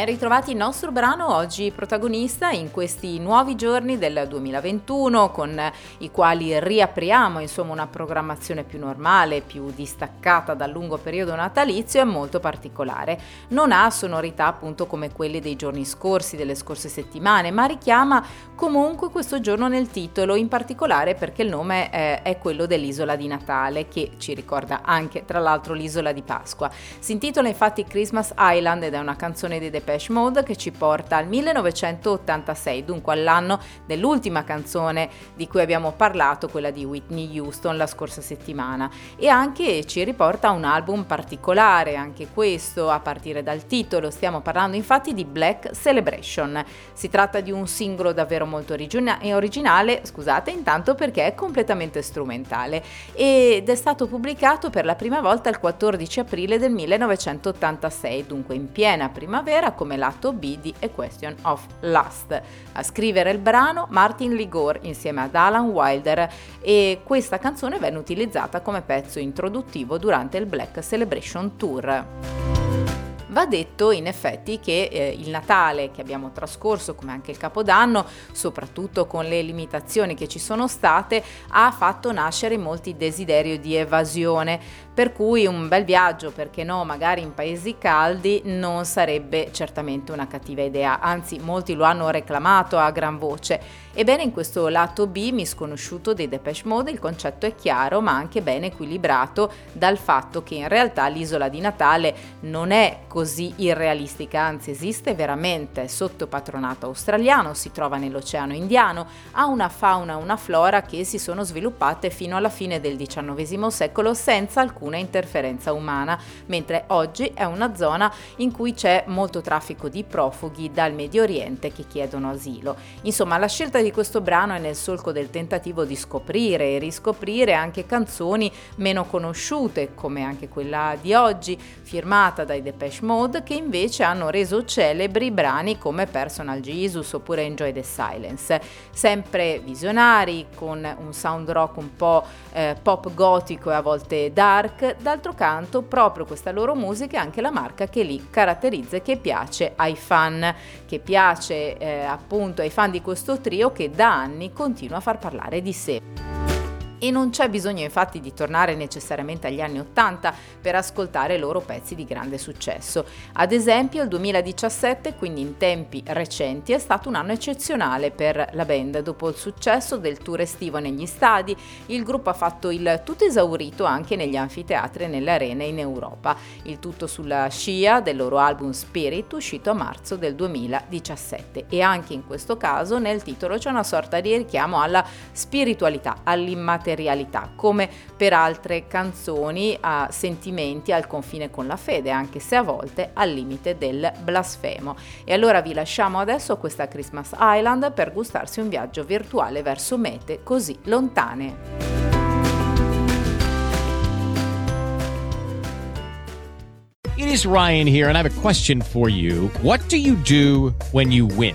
Ben ritrovati il nostro brano oggi protagonista in questi nuovi giorni del 2021 con i quali riapriamo insomma una programmazione più normale, più distaccata dal lungo periodo natalizio e molto particolare. Non ha sonorità appunto come quelle dei giorni scorsi, delle scorse settimane, ma richiama comunque questo giorno nel titolo, in particolare perché il nome è, è quello dell'isola di Natale che ci ricorda anche tra l'altro l'isola di Pasqua. Si intitola infatti Christmas Island ed è una canzone dei Depeche Mode che ci porta al 1986, dunque all'anno dell'ultima canzone di cui abbiamo parlato, quella di Whitney Houston la scorsa settimana. E anche ci riporta a un album particolare, anche questo a partire dal titolo, stiamo parlando infatti di Black Celebration. Si tratta di un singolo davvero molto originale, scusate, intanto perché è completamente strumentale. Ed è stato pubblicato per la prima volta il 14 aprile del 1986, dunque in piena primavera come lato B di A Question of Lust. A scrivere il brano Martin Ligor insieme ad Alan Wilder e questa canzone venne utilizzata come pezzo introduttivo durante il Black Celebration Tour. Va detto in effetti che eh, il Natale che abbiamo trascorso, come anche il Capodanno, soprattutto con le limitazioni che ci sono state, ha fatto nascere molti desideri di evasione, per cui un bel viaggio, perché no, magari in paesi caldi, non sarebbe certamente una cattiva idea, anzi molti lo hanno reclamato a gran voce. Ebbene, in questo lato B misconosciuto dei Depeche Mode il concetto è chiaro, ma anche ben equilibrato dal fatto che in realtà l'isola di Natale non è così irrealistica, anzi esiste veramente sotto patronato australiano, si trova nell'Oceano Indiano, ha una fauna e una flora che si sono sviluppate fino alla fine del XIX secolo senza alcuna interferenza umana, mentre oggi è una zona in cui c'è molto traffico di profughi dal Medio Oriente che chiedono asilo. Insomma, la scelta di questo brano è nel solco del tentativo di scoprire e riscoprire anche canzoni meno conosciute, come anche quella di oggi, firmata dai Depeche Mode, che invece hanno reso celebri brani come Personal Jesus oppure Enjoy the Silence. Sempre visionari, con un sound rock un po' eh, pop gotico e a volte dark, d'altro canto proprio questa loro musica è anche la marca che li caratterizza e che piace ai fan, che piace eh, appunto ai fan di questo trio che da anni continua a far parlare di sé. E non c'è bisogno infatti di tornare necessariamente agli anni 80 per ascoltare loro pezzi di grande successo. Ad esempio il 2017, quindi in tempi recenti, è stato un anno eccezionale per la band. Dopo il successo del tour estivo negli stadi, il gruppo ha fatto il tutto esaurito anche negli anfiteatri e nelle arene in Europa. Il tutto sulla scia del loro album Spirit uscito a marzo del 2017. E anche in questo caso nel titolo c'è una sorta di richiamo alla spiritualità, all'immaterialità materialità, come per altre canzoni a sentimenti al confine con la fede, anche se a volte al limite del blasfemo. E allora vi lasciamo adesso questa Christmas Island per gustarsi un viaggio virtuale verso mete così lontane. It is Ryan here, and I have a question for you. What do you do when you win?